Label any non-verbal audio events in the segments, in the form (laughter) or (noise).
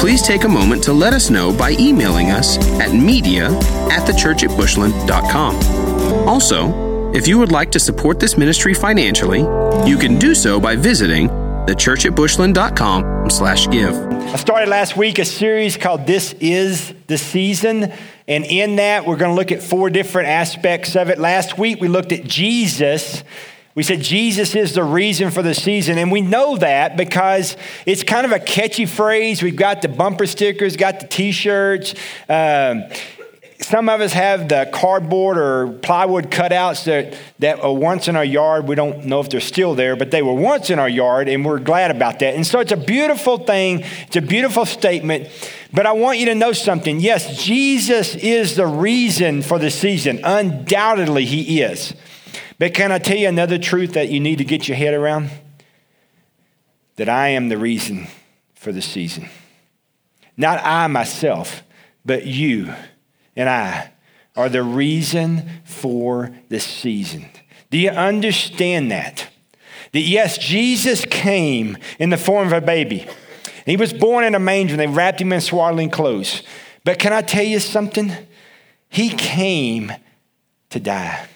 please take a moment to let us know by emailing us at media at thechurchatbushland.com. Also, if you would like to support this ministry financially, you can do so by visiting thechurchatbushland.com slash give. I started last week a series called This Is the Season. And in that, we're going to look at four different aspects of it. Last week, we looked at Jesus we said Jesus is the reason for the season, and we know that because it's kind of a catchy phrase. We've got the bumper stickers, got the t shirts. Um, some of us have the cardboard or plywood cutouts that, that were once in our yard. We don't know if they're still there, but they were once in our yard, and we're glad about that. And so it's a beautiful thing, it's a beautiful statement. But I want you to know something. Yes, Jesus is the reason for the season. Undoubtedly, He is. But can I tell you another truth that you need to get your head around? That I am the reason for the season. Not I myself, but you and I are the reason for the season. Do you understand that? That yes, Jesus came in the form of a baby. He was born in a manger and they wrapped him in swaddling clothes. But can I tell you something? He came to die.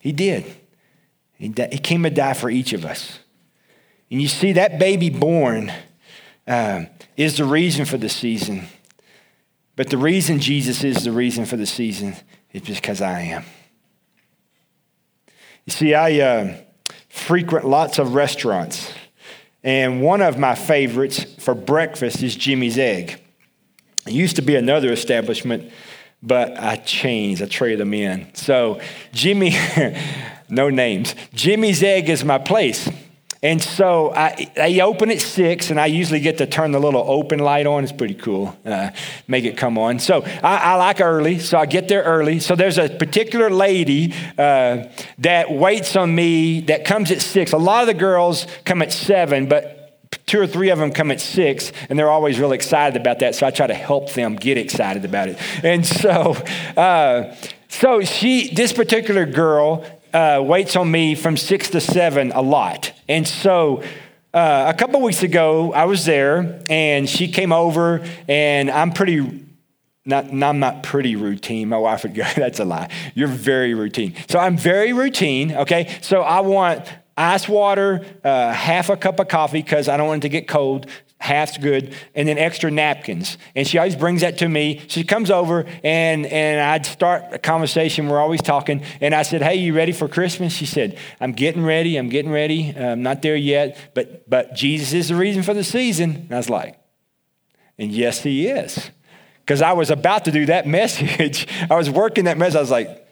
He did. He, he came to die for each of us. And you see, that baby born uh, is the reason for the season. But the reason Jesus is the reason for the season is because I am. You see, I uh, frequent lots of restaurants. And one of my favorites for breakfast is Jimmy's Egg. It used to be another establishment but I changed. I traded them in. So, Jimmy, (laughs) no names. Jimmy's Egg is my place. And so I, I open at six, and I usually get to turn the little open light on. It's pretty cool, uh, make it come on. So I, I, like early, so I get there early. So there's a particular lady uh, that waits on me that comes at six. A lot of the girls come at seven, but two or three of them come at six, and they're always really excited about that. So I try to help them get excited about it. And so, uh, so she, this particular girl, uh, waits on me from six to seven a lot. And so, uh, a couple weeks ago, I was there, and she came over, and I'm pretty. Not, I'm not pretty routine. My wife would go, (laughs) that's a lie. You're very routine. So I'm very routine, okay? So I want ice water, uh, half a cup of coffee because I don't want it to get cold. Half's good, and then extra napkins. And she always brings that to me. She comes over, and, and I'd start a conversation. We're always talking. And I said, Hey, you ready for Christmas? She said, I'm getting ready. I'm getting ready. I'm not there yet, but, but Jesus is the reason for the season. And I was like, And yes, He is. Because I was about to do that (laughs) message. I was working that message. I was like,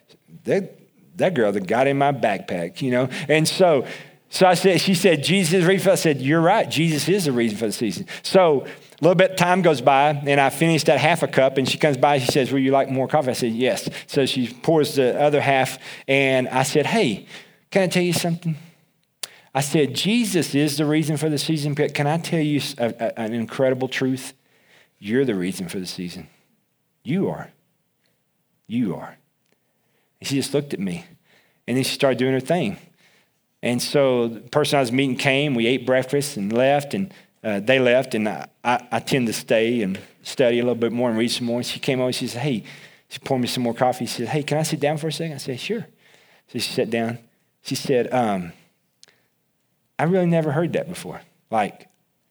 that girl that got in my backpack, you know? And so, so I said, she said, Jesus is the reason. I said, you're right. Jesus is the reason for the season. So a little bit of time goes by, and I finished that half a cup, and she comes by, she says, Will you like more coffee? I said, yes. So she pours the other half, and I said, hey, can I tell you something? I said, Jesus is the reason for the season. But can I tell you a, a, an incredible truth? You're the reason for the season. You are. You are. She just looked at me. And then she started doing her thing. And so the person I was meeting came, we ate breakfast and left, and uh, they left, and I, I, I, tend to stay and study a little bit more and read some more. And she came over, she said, Hey, she poured me some more coffee. She said, Hey, can I sit down for a second? I said, Sure. So she sat down. She said, um, I really never heard that before. Like,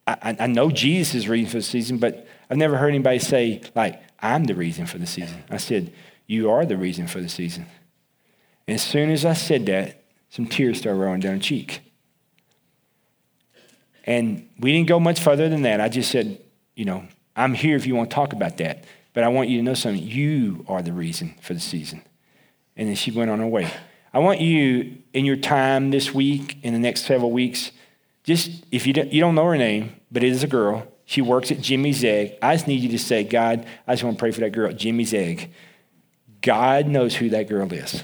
I, I know Jesus is reason for the season, but I've never heard anybody say, like, I'm the reason for the season. I said, You are the reason for the season. And as soon as I said that, some tears started rolling down her cheek. And we didn't go much further than that. I just said, you know, I'm here if you want to talk about that. But I want you to know something. You are the reason for the season. And then she went on her way. I want you, in your time this week, in the next several weeks, just if you don't, you don't know her name, but it is a girl. She works at Jimmy's Egg. I just need you to say, God, I just want to pray for that girl Jimmy's Egg. God knows who that girl is.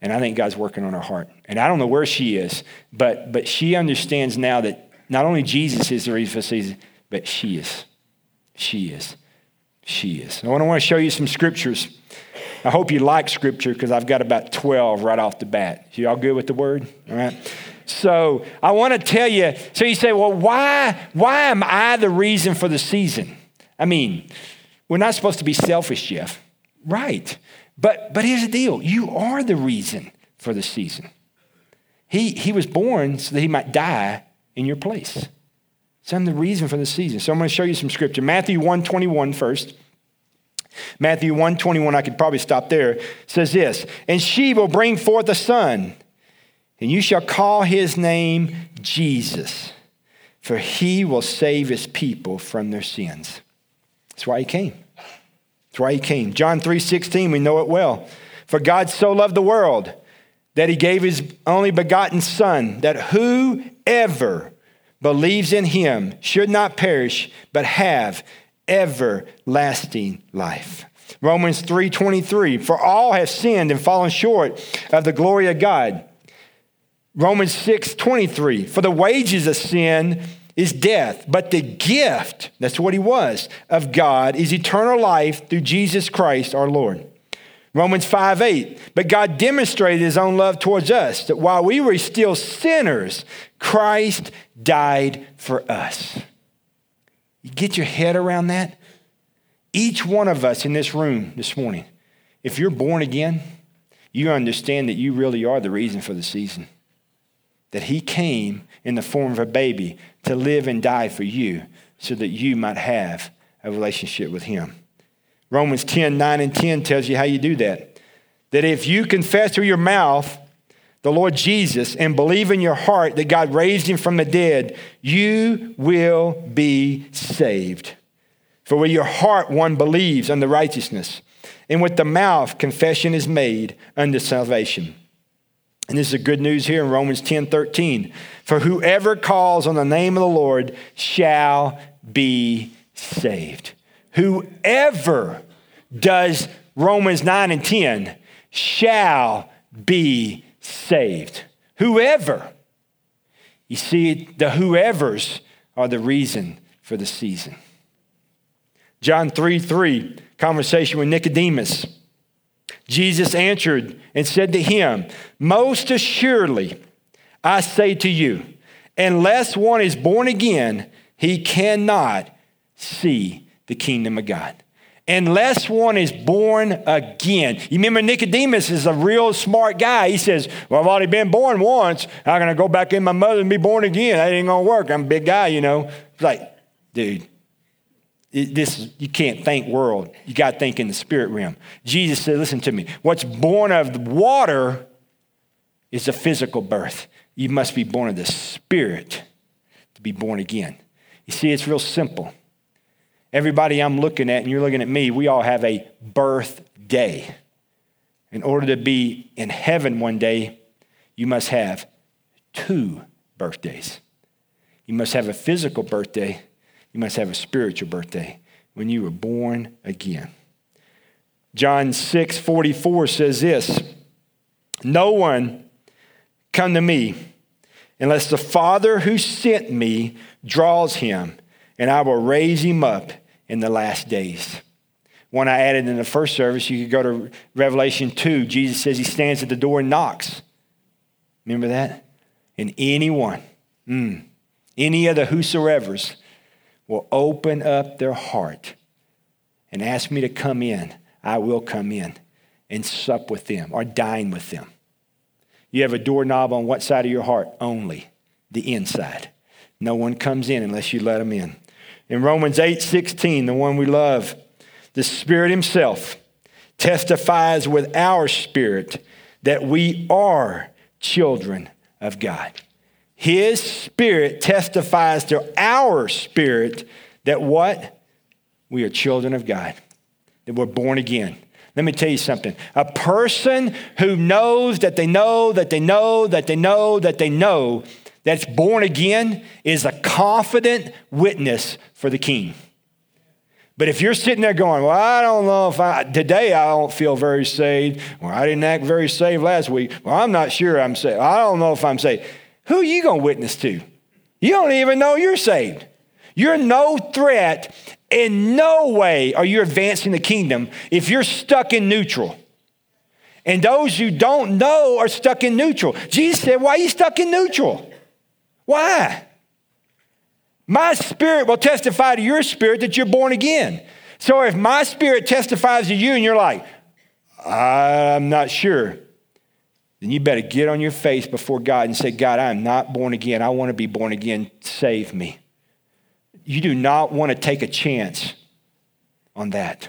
And I think God's working on her heart. And I don't know where she is, but, but she understands now that not only Jesus is the reason for the season, but she is. She is. She is. I want to show you some scriptures. I hope you like scripture because I've got about 12 right off the bat. You all good with the word? All right. So I want to tell you. So you say, well, why, why am I the reason for the season? I mean, we're not supposed to be selfish, Jeff. Right. But, but here's the deal you are the reason for the season. He, he was born so that he might die in your place. So I'm the reason for the season. So I'm going to show you some scripture. Matthew 1 21 first. Matthew 1 21, I could probably stop there, says this And she will bring forth a son, and you shall call his name Jesus, for he will save his people from their sins. That's why he came. That's why he came. John 3 16, we know it well. For God so loved the world that he gave his only begotten Son, that whoever believes in him should not perish, but have everlasting life. Romans 3:23 For all have sinned and fallen short of the glory of God. Romans 6:23 For the wages of sin is death, but the gift, that's what he was, of God is eternal life through Jesus Christ our Lord. Romans 5 8. But God demonstrated his own love towards us, that while we were still sinners, Christ died for us. You get your head around that? Each one of us in this room this morning, if you're born again, you understand that you really are the reason for the season. That he came in the form of a baby to live and die for you so that you might have a relationship with him. Romans 10 9 and 10 tells you how you do that. That if you confess through your mouth the Lord Jesus and believe in your heart that God raised him from the dead, you will be saved. For with your heart one believes unto righteousness, and with the mouth confession is made unto salvation. And this is the good news here in Romans 10 13. For whoever calls on the name of the Lord shall be saved. Whoever does Romans 9 and 10 shall be saved. Whoever. You see, the whoever's are the reason for the season. John 3 3, conversation with Nicodemus. Jesus answered and said to him, Most assuredly, I say to you, unless one is born again, he cannot see the kingdom of God. Unless one is born again. You remember Nicodemus is a real smart guy. He says, Well, I've already been born once. I'm going to go back in my mother and be born again. That ain't to work. I'm a big guy, you know. It's like, dude, this you can't think world. You got to think in the spirit realm. Jesus said, Listen to me. What's born of water is a physical birth. You must be born of the spirit to be born again. You see, it's real simple. Everybody I'm looking at, and you're looking at me, we all have a birthday. In order to be in heaven one day, you must have two birthdays. You must have a physical birthday, you must have a spiritual birthday when you were born again. John 6 44 says this No one come to me unless the Father who sent me draws him and I will raise him up in the last days. One I added in the first service, you could go to Revelation 2. Jesus says he stands at the door and knocks. Remember that? And anyone, mm, any of the whosoever's will open up their heart and ask me to come in, I will come in and sup with them or dine with them. You have a doorknob on what side of your heart? Only the inside. No one comes in unless you let them in. In Romans 8 16, the one we love, the Spirit Himself testifies with our spirit that we are children of God. His Spirit testifies to our spirit that what? We are children of God, that we're born again. Let me tell you something. A person who knows that they know that they know that they know that they know that's born again is a confident witness for the king. But if you're sitting there going, well, I don't know if I, today I don't feel very saved, or I didn't act very saved last week, well, I'm not sure I'm saved. I don't know if I'm saved. Who are you going to witness to? You don't even know you're saved. You're no threat. In no way are you advancing the kingdom if you're stuck in neutral. And those who don't know are stuck in neutral. Jesus said, Why are you stuck in neutral? Why? My spirit will testify to your spirit that you're born again. So if my spirit testifies to you and you're like, I'm not sure, then you better get on your face before God and say, God, I am not born again. I want to be born again. Save me. You do not want to take a chance on that.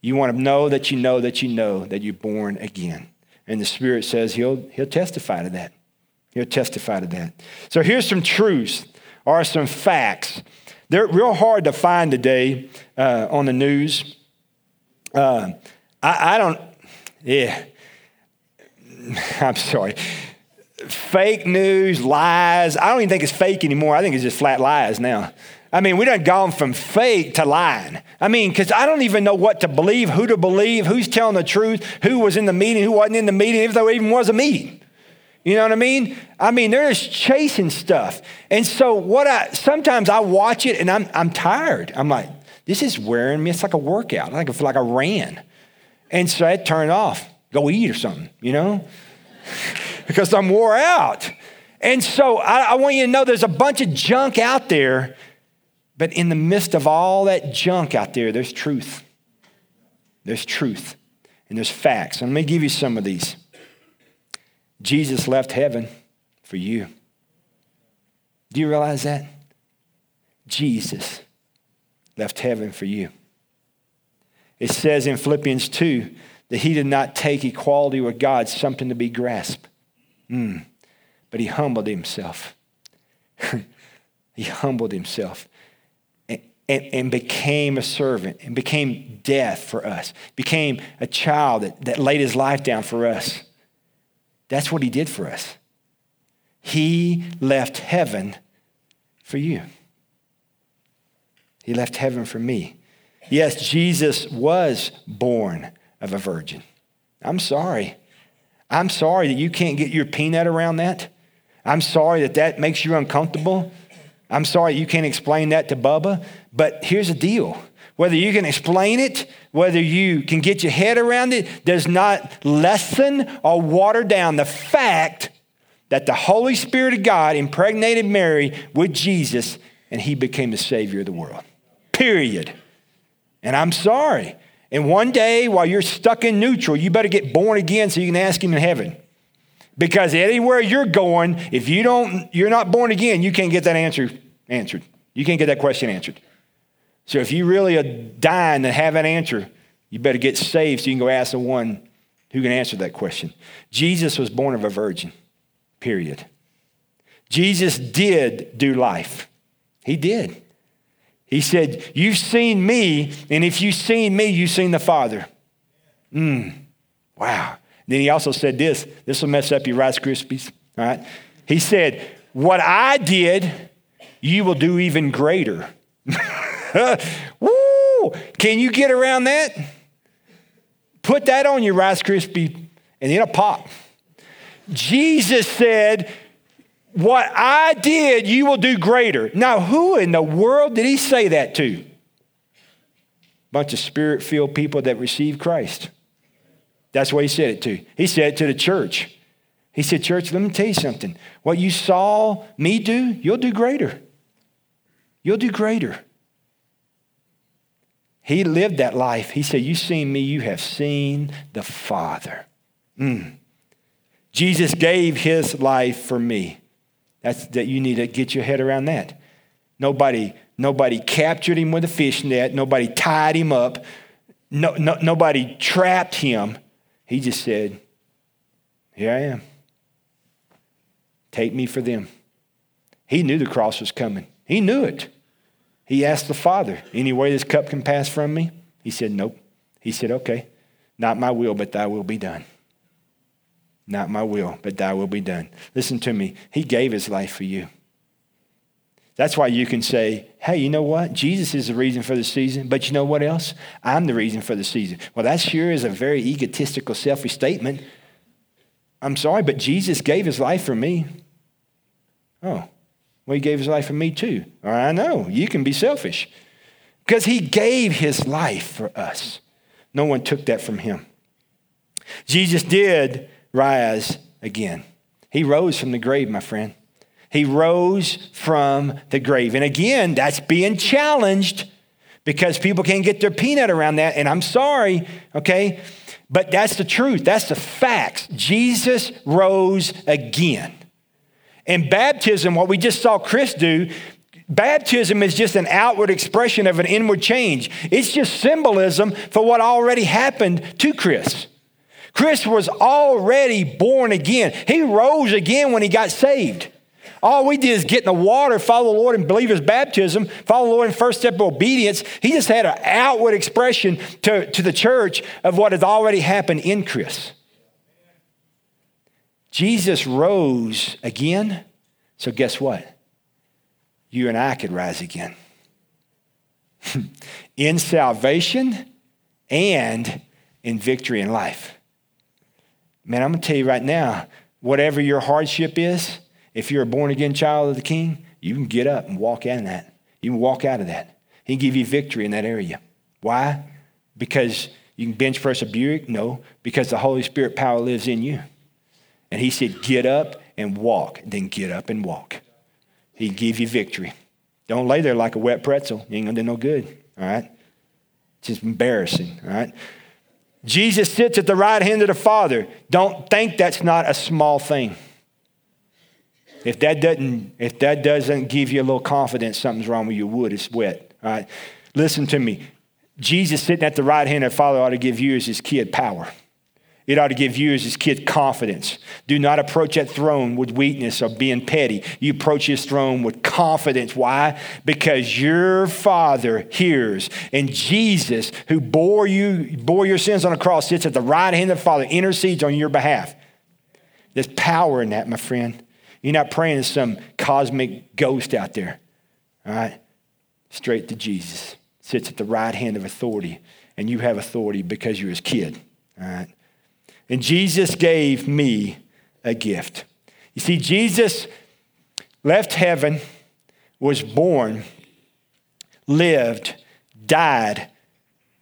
You want to know that you know that you know that you're born again. And the Spirit says he'll, he'll testify to that. He'll testify to that. So here's some truths are some facts. They're real hard to find today uh, on the news. Uh, I, I don't, yeah, (laughs) I'm sorry. Fake news, lies. I don't even think it's fake anymore. I think it's just flat lies now. I mean, we done gone from fake to lying. I mean, because I don't even know what to believe, who to believe, who's telling the truth, who was in the meeting, who wasn't in the meeting, if there even was a meeting. You know what I mean? I mean, they're just chasing stuff. And so what I sometimes I watch it and I'm I'm tired. I'm like, this is wearing me. It's like a workout. I feel like I ran. And so I turn off, go eat or something, you know? (laughs) because I'm wore out. And so I, I want you to know there's a bunch of junk out there, but in the midst of all that junk out there, there's truth. There's truth. And there's facts. And let me give you some of these. Jesus left heaven for you. Do you realize that? Jesus left heaven for you. It says in Philippians 2 that he did not take equality with God something to be grasped, mm. but he humbled himself. (laughs) he humbled himself and, and, and, became a servant and became death for us, became a child that, that laid his life down for us. That's what he did for us. He left heaven for you. He left heaven for me. Yes, Jesus was born of a virgin. I'm sorry. I'm sorry that you can't get your peanut around that. I'm sorry that that makes you uncomfortable. I'm sorry you can't explain that to Bubba. But here's the deal whether you can explain it, whether you can get your head around it, does not lessen or water down the fact that the Holy Spirit of God impregnated Mary with Jesus and he became the Savior of the world. Period. And I'm sorry. And one day, while you're stuck in neutral, you better get born again so you can ask him in heaven. Because anywhere you're going, if you don't, you're not born again, you can't get that answer answered. You can't get that question answered. So if you really are dying to have an answer, you better get saved so you can go ask the one who can answer that question. Jesus was born of a virgin, period. Jesus did do life. He did. He said, You've seen me, and if you've seen me, you've seen the Father. Mm, wow. Then he also said this this will mess up your Rice Krispies. All right. He said, What I did, you will do even greater. (laughs) Woo! Can you get around that? Put that on your Rice Krispie and it'll pop. Jesus said, What I did, you will do greater. Now, who in the world did he say that to? A Bunch of spirit filled people that received Christ. That's what he said it to. He said it to the church. He said, Church, let me tell you something. What you saw me do, you'll do greater. You'll do greater. He lived that life. He said, You've seen me, you have seen the Father. Mm. Jesus gave his life for me. That's that you need to get your head around that. Nobody, nobody captured him with a fish net, nobody tied him up, no, no, nobody trapped him. He just said, Here I am. Take me for them. He knew the cross was coming. He knew it. He asked the Father, Any way this cup can pass from me? He said, Nope. He said, Okay, not my will, but thy will be done. Not my will, but thy will be done. Listen to me. He gave his life for you. That's why you can say, hey, you know what? Jesus is the reason for the season, but you know what else? I'm the reason for the season. Well, that sure is a very egotistical, selfish statement. I'm sorry, but Jesus gave his life for me. Oh, well, he gave his life for me too. I know, you can be selfish because he gave his life for us. No one took that from him. Jesus did rise again. He rose from the grave, my friend. He rose from the grave. And again, that's being challenged because people can't get their peanut around that. And I'm sorry, okay? But that's the truth. That's the facts. Jesus rose again. And baptism, what we just saw Chris do, baptism is just an outward expression of an inward change. It's just symbolism for what already happened to Chris. Chris was already born again. He rose again when he got saved. All we did is get in the water, follow the Lord, and believe his baptism, follow the Lord in first step of obedience. He just had an outward expression to, to the church of what had already happened in Chris. Jesus rose again. So, guess what? You and I could rise again (laughs) in salvation and in victory in life. Man, I'm going to tell you right now whatever your hardship is, if you're a born again child of the King, you can get up and walk out of that. You can walk out of that. He can give you victory in that area. Why? Because you can bench press a Buick? No, because the Holy Spirit power lives in you. And he said, Get up and walk. Then get up and walk. He give you victory. Don't lay there like a wet pretzel. You ain't gonna do no good. All right? It's just embarrassing. All right? Jesus sits at the right hand of the Father. Don't think that's not a small thing. If that doesn't, if that doesn't give you a little confidence something's wrong with your wood, it's wet. All right? Listen to me. Jesus sitting at the right hand of the Father ought to give you as his kid power. It ought to give you as his kid confidence. Do not approach that throne with weakness or being petty. You approach his throne with confidence. Why? Because your father hears. And Jesus, who bore you, bore your sins on the cross, sits at the right hand of the Father, intercedes on your behalf. There's power in that, my friend. You're not praying to some cosmic ghost out there. All right? Straight to Jesus. Sits at the right hand of authority. And you have authority because you're his kid. All right? And Jesus gave me a gift. You see, Jesus left heaven, was born, lived, died,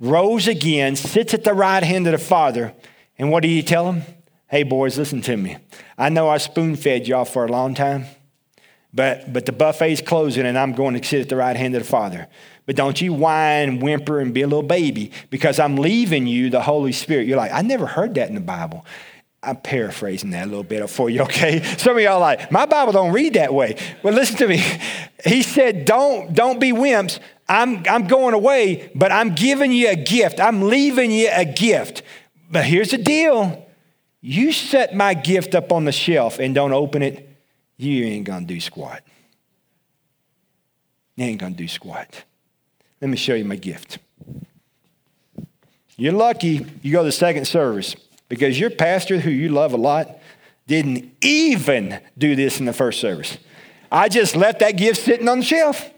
rose again, sits at the right hand of the Father. And what did he tell him? Hey, boys, listen to me. I know I spoon fed y'all for a long time, but, but the buffet's closing and I'm going to sit at the right hand of the Father. But don't you whine, whimper, and be a little baby because I'm leaving you the Holy Spirit. You're like, I never heard that in the Bible. I'm paraphrasing that a little bit for you, (laughs) okay? Some of y'all like, my Bible don't read that way. Well, listen to me. (laughs) He said, don't, don't be wimps. I'm, I'm going away, but I'm giving you a gift. I'm leaving you a gift. But here's the deal. You set my gift up on the shelf and don't open it, you ain't gonna do squat. You ain't gonna do squat. Let me show you my gift. You're lucky you go to the second service because your pastor, who you love a lot, didn't even do this in the first service. I just left that gift sitting on the shelf.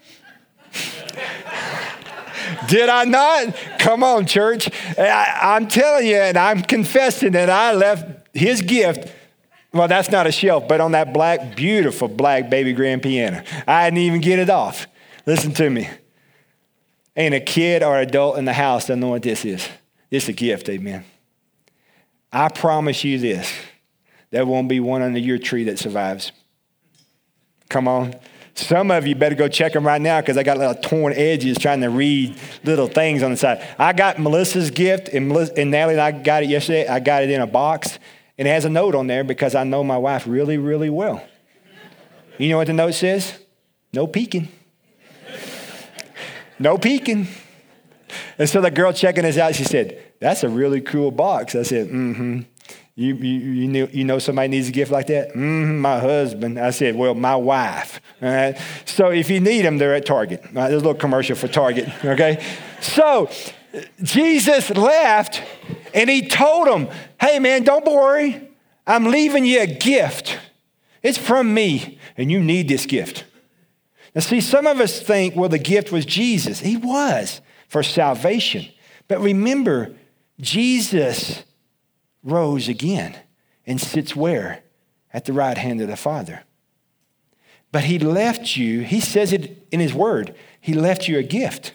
(laughs) Did I not? Come on, church. I, am telling you, and I'm confessing that I left his gift. Well, that's not a shelf, but on that black, beautiful black baby grand piano. I didn't even get it off. Listen to me. Ain't a kid or adult in the house that know what this is. It's a gift, amen. I promise you this there won't be one under your tree that survives. Come on. Some of you better go check them right now because I got little torn edges trying to read little things on the side. I got Melissa's gift, and, Melissa, and Natalie and I got it yesterday. I got it in a box, and it has a note on there because I know my wife really, really well. You know what the note says? No peeking. No peeking. And so the girl checking us out, she said, That's a really cool box. I said, Mm hmm. You, you, you, know, you know somebody needs a gift like that? Mm-hmm, my husband. I said, well, my wife. All right. So if you need them, they're at Target. Right, there's a little commercial for Target. Okay. So Jesus left and he told them, hey, man, don't worry. I'm leaving you a gift. It's from me, and you need this gift. Now, see, some of us think, well, the gift was Jesus. He was for salvation. But remember, Jesus rose again and sits where? At the right hand of the Father. But he left you, he says it in his word, he left you a gift.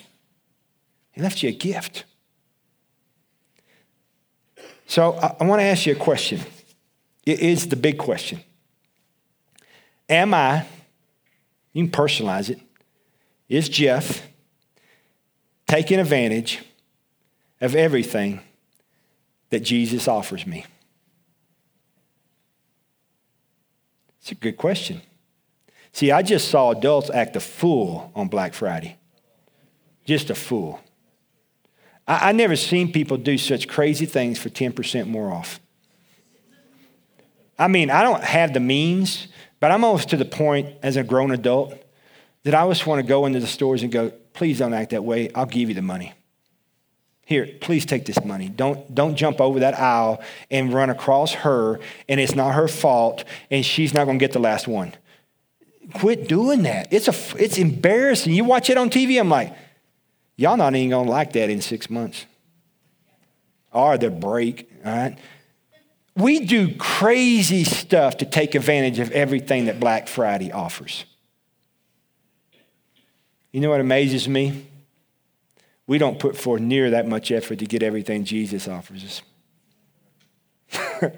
He left you a gift. So I, I want to ask you a question. It is the big question. Am I, you can personalize it, is Jeff taking advantage of everything that Jesus offers me? It's a good question. See, I just saw adults act a fool on Black Friday. Just a fool. I, I never seen people do such crazy things for 10% more off. I mean, I don't have the means, but I'm almost to the point as a grown adult that I just want to go into the stores and go, please don't act that way. I'll give you the money. Here, please take this money. Don't, don't jump over that aisle and run across her, and it's not her fault, and she's not going to get the last one. Quit doing that. It's, a, it's embarrassing. You watch it on TV, I'm like, y'all not even to like that in six months. Or the break, all right? We do crazy stuff to take advantage of everything that Black Friday offers. You know what amazes me? we don't put forth near that much effort to get everything Jesus offers us. (laughs)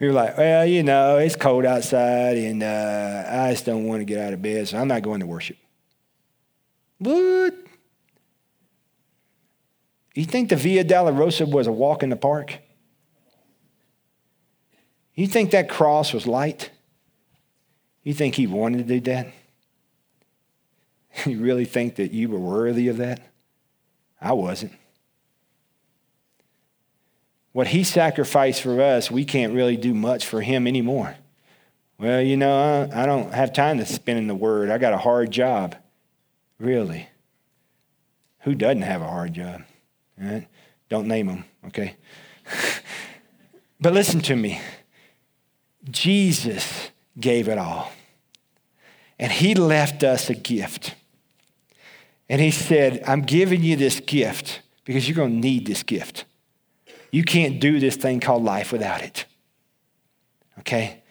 We're like, well, you know, it's cold outside and uh, I just don't want to get out of bed, so I'm not going to worship. What? You think the Via Dolorosa was a walk in the park? You think that cross was light? You think he wanted to do that? (laughs) You really think that you were worthy of that? I wasn't. What he sacrificed for us, we can't really do much for him anymore. Well, you know, I, I don't have time to spend in the word. I got a hard job. Really? Who doesn't have a hard job? Right? Don't name them, okay? (laughs) but listen to me. Jesus gave it all. And he left us a gift. And he said, I'm giving you this gift because you're going to need this gift. You can't do this thing called life without it. Okay?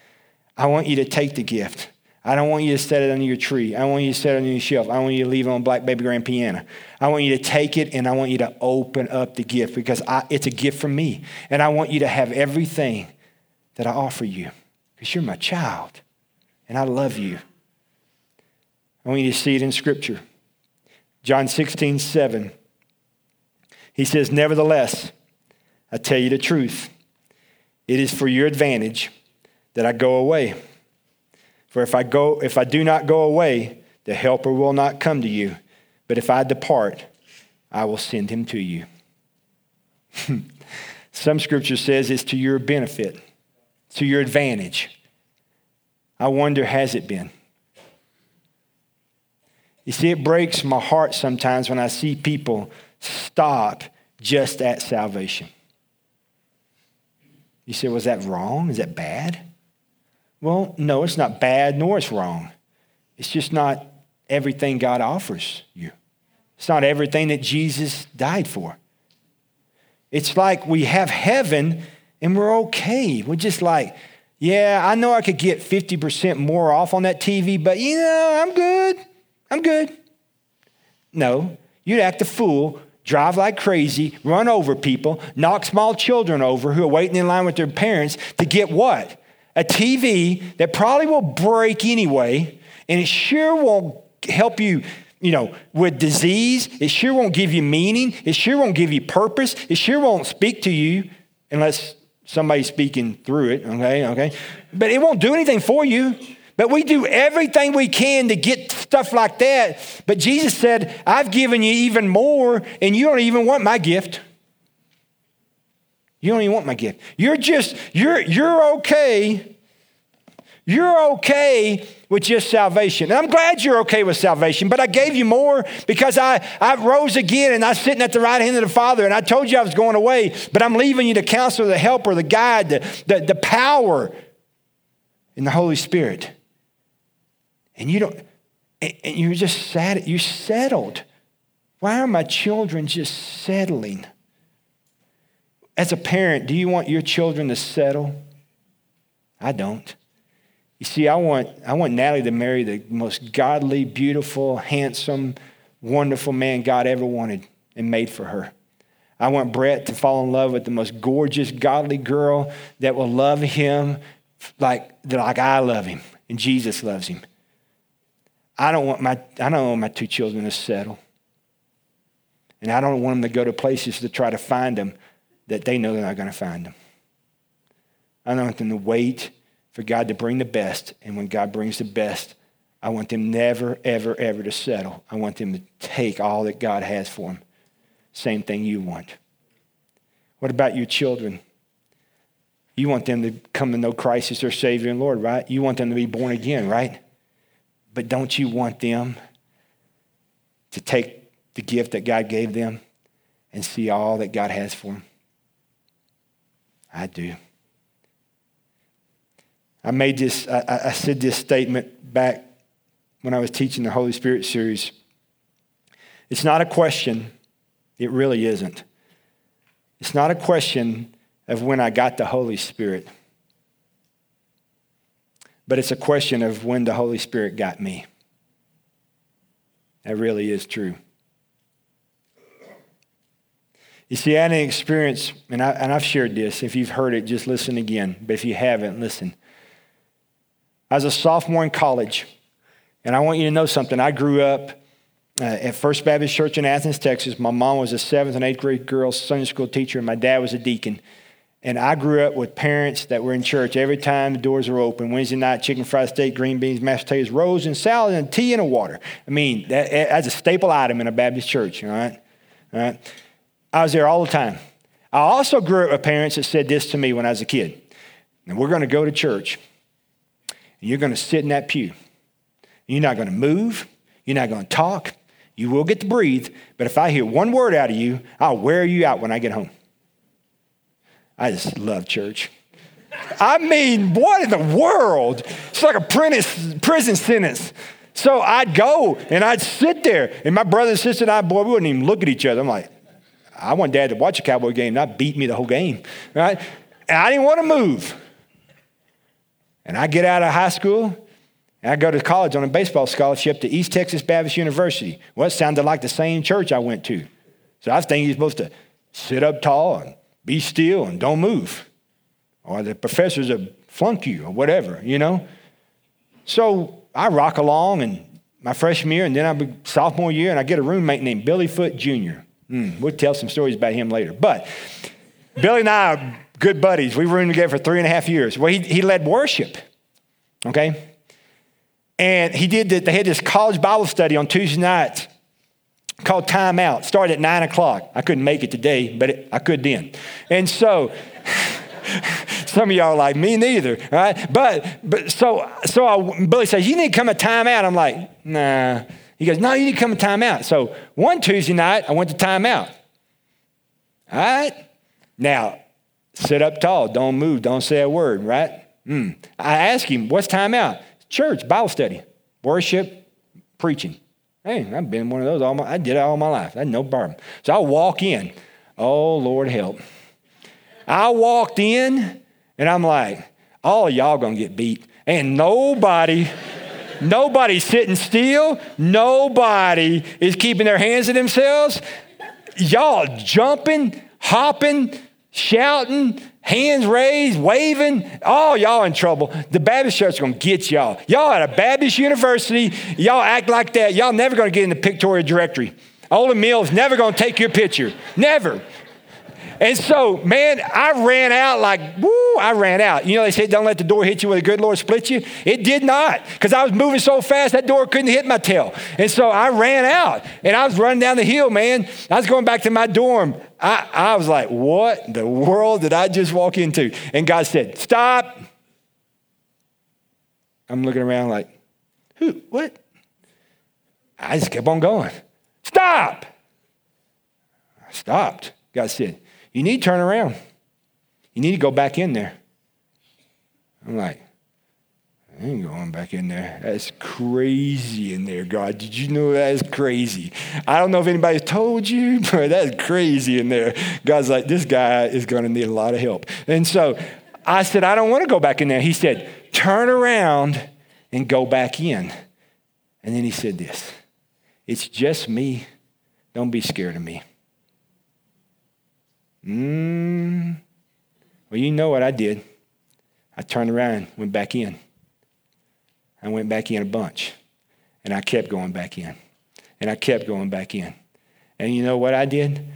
I want you to take the gift. I don't want you to set it under your tree. I want you to set it under your shelf. I want you to leave it on black baby grand piano. I want you to take it and I want you to open up the gift because I, it's a gift from me. And I want you to have everything that I offer you because you're my child and I love you. I want you to see it in Scripture. John 16, 7. He says, Nevertheless, I tell you the truth. It is for your advantage that I go away. For if I go, if I do not go away, the helper will not come to you. But if I depart, I will send him to you. (laughs) Some scripture says it's to your benefit, to your advantage. I wonder, has it been? You see, it breaks my heart sometimes when I see people stop just at salvation. You say, was that wrong? Is that bad? Well, no, it's not bad nor it's wrong. It's just not everything God offers you. It's not everything that Jesus died for. It's like we have heaven and we're okay. We're just like, yeah, I know I could get 50% more off on that TV, but you know, I'm good. I'm good. No, you'd act a fool, drive like crazy, run over people, knock small children over who are waiting in line with their parents to get what? A TV that probably will break anyway, and it sure won't help you you know, with disease. It sure won't give you meaning. It sure won't give you purpose. It sure won't speak to you unless somebody's speaking through it, okay? Okay. But it won't do anything for you. But we do everything we can to get stuff like that. But Jesus said, I've given you even more, and you don't even want my gift. You don't even want my gift. You're just, you're, you're okay. You're okay with just salvation. And I'm glad you're okay with salvation, but I gave you more because I, I rose again and I'm sitting at the right hand of the Father and I told you I was going away, but I'm leaving you the counselor, the helper, the guide, the, the, the power in the Holy Spirit. And you don't, And, you're just sad. You settled. Why are my children just settling? As a parent, do you want your children to settle? I don't. You see, I want, I want Natalie to marry the most godly, beautiful, handsome, wonderful man God ever wanted and made for her. I want Brett to fall in love with the most gorgeous, godly girl that will love him like, like I love him and Jesus loves him. I don't want my, I don't want my two children to settle. And I don't want them to go to places to try to find them that they know they're not going to find them. I don't want them to wait for God to bring the best. And when God brings the best, I want them never, ever, ever to settle. I want them to take all that God has for them. Same thing you want. What about your children? You want them to come to know Christ as their Savior and Lord, right? You want them to be born again, right? But don't you want them to take the gift that God gave them and see all that God has for them? I do. I made this, I, I said this statement back when I was teaching the Holy Spirit series. It's not a question, it really isn't. It's not a question of when I got the Holy Spirit, but it's a question of when the Holy Spirit got me. That really is true. You see, I had an experience, and, I, and I've shared this. If you've heard it, just listen again. But if you haven't, listen. I was a sophomore in college, and I want you to know something. I grew up uh, at First Baptist Church in Athens, Texas. My mom was a seventh and eighth grade girl Sunday school teacher, and my dad was a deacon. And I grew up with parents that were in church every time the doors were open. Wednesday night, chicken fried steak, green beans, mashed potatoes, rolls, and salad, and tea and a water. I mean, that, that's a staple item in a Baptist church, all right? All right? I was there all the time. I also grew up with parents that said this to me when I was a kid. And we're going to go to church, and you're going to sit in that pew. You're not going to move. You're not going to talk. You will get to breathe, but if I hear one word out of you, I'll wear you out when I get home. I just love church. I mean, what in the world? It's like a prison sentence. So I'd go and I'd sit there, and my brother and sister and I, boy, we wouldn't even look at each other. I'm like, I want dad to watch a Cowboy game, not beat me the whole game, right? And I didn't want to move. And I get out of high school, and I go to college on a baseball scholarship to East Texas Baptist University. Well, it sounded like the same church I went to. So I was thinking you're supposed to sit up tall and be still and don't move. Or the professors will flunk you or whatever, you know? So I rock along and my freshman year, and then I'm sophomore year, and I get a roommate named Billy Foot Jr. Mm, we'll tell some stories about him later. But Billy and I are good buddies. We roomed together for three and a half years. Well, he, he led worship, okay? And he did, that. they had this college Bible study on Tuesday nights called Time Out. Started at nine o'clock. I couldn't make it today, but it, I could then. And so, (laughs) some of y'all are like me neither, right? But but so so I, Billy says you need to come at time out. I'm like nah. He goes, No, you need to come to timeout. So one Tuesday night, I went to timeout. All right? Now, sit up tall. Don't move. Don't say a word, right? Mm. I asked him, What's timeout? Church, Bible study, worship, preaching. Hey, I've been one of those all my I did it all my life. I had no problem. So I walk in. Oh, Lord help. I walked in and I'm like, all y'all gonna get beat. And nobody Nobody's sitting still. Nobody is keeping their hands to themselves. Y'all jumping, hopping, shouting, hands raised, waving. Oh, y'all in trouble. The Baptist church is going to get y'all. Y'all at a Baptist university, y'all act like that. Y'all never going to get in the pictorial directory. Olan Mills never going to take your picture. Never. And so, man, I ran out like, woo, I ran out. You know, they said, don't let the door hit you when the good Lord split you. It did not, because I was moving so fast, that door couldn't hit my tail. And so I ran out, and I was running down the hill, man. I was going back to my dorm. I, I was like, what the world did I just walk into? And God said, stop. I'm looking around like, who, what? I just kept on going. Stop. I stopped. God said, you need to turn around. You need to go back in there. I'm like, I ain't going back in there. That's crazy in there, God. Did you know that is crazy? I don't know if anybody's told you, (laughs) but that's crazy in there. God's like, this guy is going to need a lot of help. And so I said, I don't want to go back in there. He said, turn around and go back in. And then he said this It's just me. Don't be scared of me. Mm. Well, you know what I did. I turned around, went back in. I went back in a bunch. And I kept going back in. And I kept going back in. And you know what I did?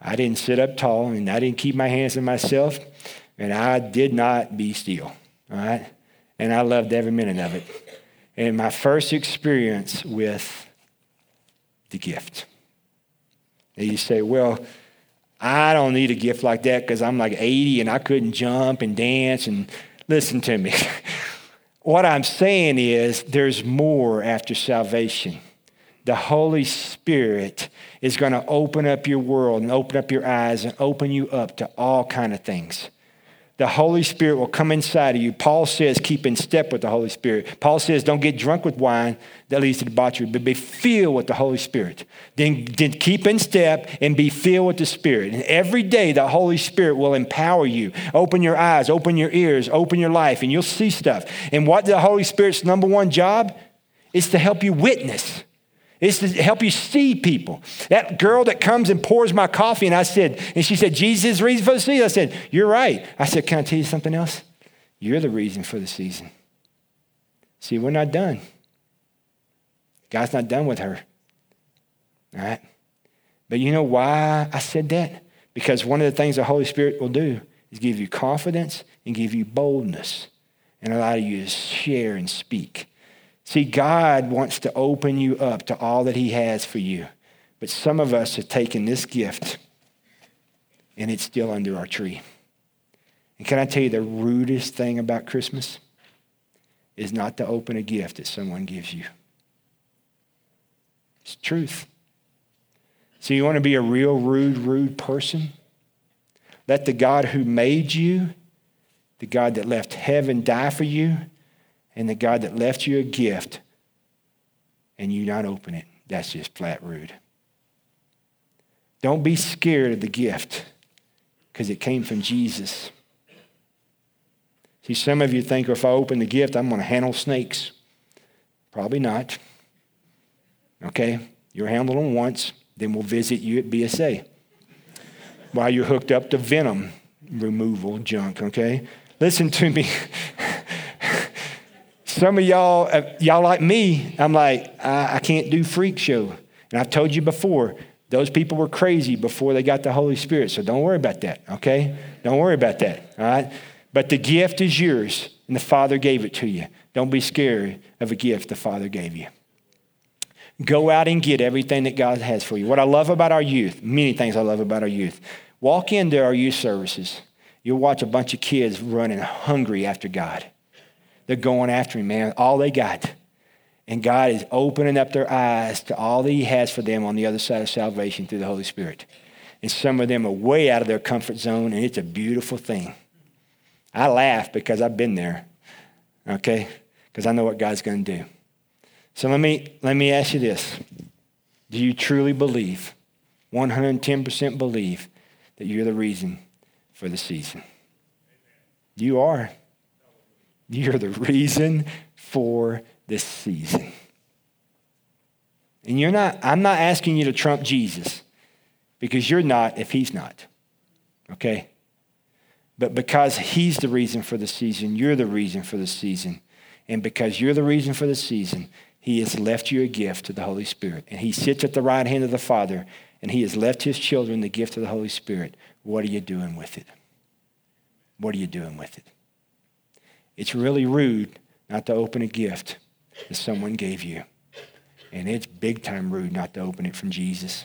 I didn't sit up tall and I didn't keep my hands to myself. And I did not be still. All right? And I loved every minute of it. And my first experience with the gift. And you say, well, I don't need a gift like that because I'm like 80 and I couldn't jump and dance. And listen to me. (laughs) What I'm saying is, there's more after salvation. The Holy Spirit is going to open up your world and open up your eyes and open you up to all kind of things the Holy Spirit will come inside of you. Paul says, keep in step with the Holy Spirit. Paul says, don't get drunk with wine that leads to debauchery, but be filled with the Holy Spirit. Then, then keep in step and be filled with the Spirit. And every day, the Holy Spirit will empower you. Open your eyes, open your ears, open your life, and you'll see stuff. And what the Holy Spirit's number one job is to help you witness. It's to help you see people. That girl that comes and pours my coffee, and I said, and she said, Jesus is the reason for the season. I said, You're right. I said, Can I tell you something else? You're the reason for the season. See, we're not done. God's not done with her. All right? But you know why I said that? Because one of the things the Holy Spirit will do is give you confidence and give you boldness and allow you to share and speak. See, God wants to open you up to all that He has for you. But some of us have taken this gift and it's still under our tree. And can I tell you the rudest thing about Christmas is not to open a gift that someone gives you. It's truth. So you want to be a real rude, rude person? Let the God who made you, the God that left heaven die for you, and the God that left you a gift and you not open it, that's just flat rude. Don't be scared of the gift because it came from Jesus. See, some of you think if I open the gift, I'm going to handle snakes. Probably not. Okay? You'll handle them once, then we'll visit you at BSA while you're hooked up to venom removal junk, okay? Listen to me. (laughs) Some of y'all, uh, y'all like me, I'm like, I, I can't do freak show. And I've told you before, those people were crazy before they got the Holy Spirit. So don't worry about that, okay? Don't worry about that, all right? But the gift is yours, and the Father gave it to you. Don't be scared of a gift the Father gave you. Go out and get everything that God has for you. What I love about our youth, many things I love about our youth. Walk into our youth services. You'll watch a bunch of kids running hungry after God. They're going after him, man. All they got. And God is opening up their eyes to all that He has for them on the other side of salvation through the Holy Spirit. And some of them are way out of their comfort zone, and it's a beautiful thing. I laugh because I've been there, okay? Because I know what God's going to do. So let me, let me ask you this Do you truly believe, 110% believe, that you're the reason for the season? You are. You're the reason for this season. And you're not, I'm not asking you to trump Jesus because you're not if he's not. Okay? But because he's the reason for the season, you're the reason for the season. And because you're the reason for the season, he has left you a gift to the Holy Spirit. And he sits at the right hand of the Father, and he has left his children the gift of the Holy Spirit. What are you doing with it? What are you doing with it? It's really rude not to open a gift that someone gave you. And it's big time rude not to open it from Jesus.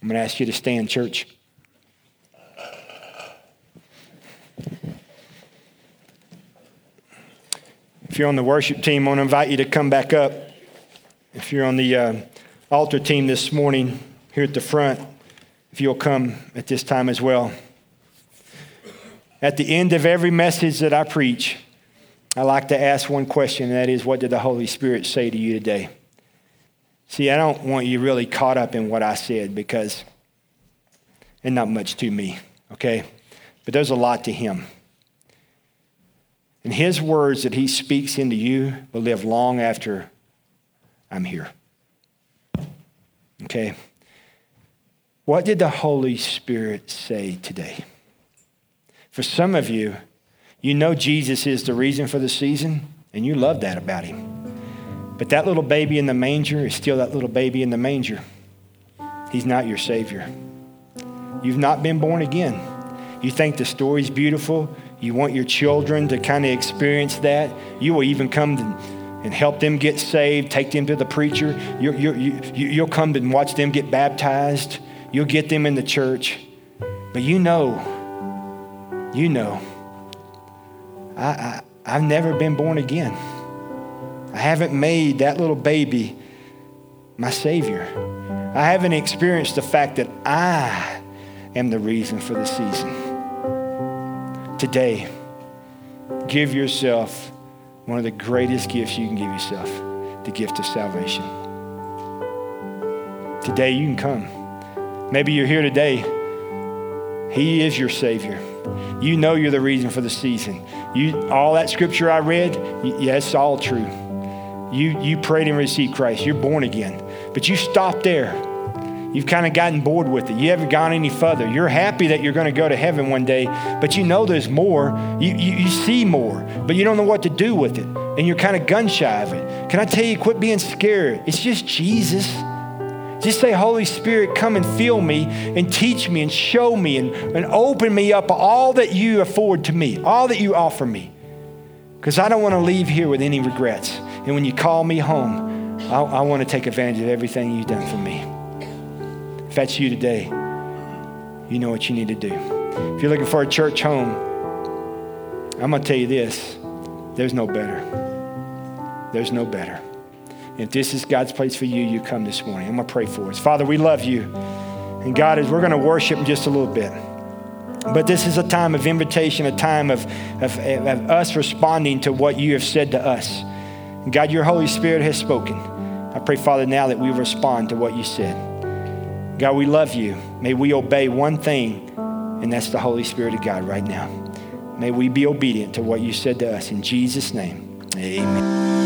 I'm going to ask you to stand, church. If you're on the worship team, I want to invite you to come back up. If you're on the uh, altar team this morning, here at the front, if you'll come at this time as well. At the end of every message that I preach, I like to ask one question, and that is what did the Holy Spirit say to you today? See, I don't want you really caught up in what I said because, and not much to me, okay? But there's a lot to Him. And His words that He speaks into you will live long after I'm here. Okay? What did the Holy Spirit say today? For some of you, you know Jesus is the reason for the season, and you love that about Him. But that little baby in the manger is still that little baby in the manger. He's not your Savior. You've not been born again. You think the story's beautiful. You want your children to kind of experience that. You will even come and help them get saved, take them to the preacher. you you you'll come and watch them get baptized. You'll get them in the church. But you know, you know, I, I, I've never been born again. I haven't made that little baby my Savior. I haven't experienced the fact that I am the reason for the season. Today, give yourself one of the greatest gifts you can give yourself the gift of salvation. Today, you can come. Maybe you're here today. He is your Savior. You know you're the reason for the season. You, all that scripture I read, yes, all true. You, you prayed and received Christ. You're born again. But you stopped there. You've kind of gotten bored with it. You haven't gone any further. You're happy that you're going to go to heaven one day, but you know there's more. You, you, you see more, but you don't know what to do with it. And you're kind of gun shy of it. Can I tell you, quit being scared? It's just Jesus. Just say, Holy Spirit, come and fill me and teach me and show me and, and open me up all that you afford to me, all that you offer me. Because I don't want to leave here with any regrets. And when you call me home, I, I want to take advantage of everything you've done for me. If that's you today, you know what you need to do. If you're looking for a church home, I'm going to tell you this there's no better. There's no better. If this is God's place for you, you come this morning. I'm going to pray for us. Father, we love you. And God, as we're going to worship in just a little bit. But this is a time of invitation, a time of, of, of us responding to what you have said to us. God, your Holy Spirit has spoken. I pray, Father, now that we respond to what you said. God, we love you. May we obey one thing, and that's the Holy Spirit of God right now. May we be obedient to what you said to us. In Jesus' name, amen.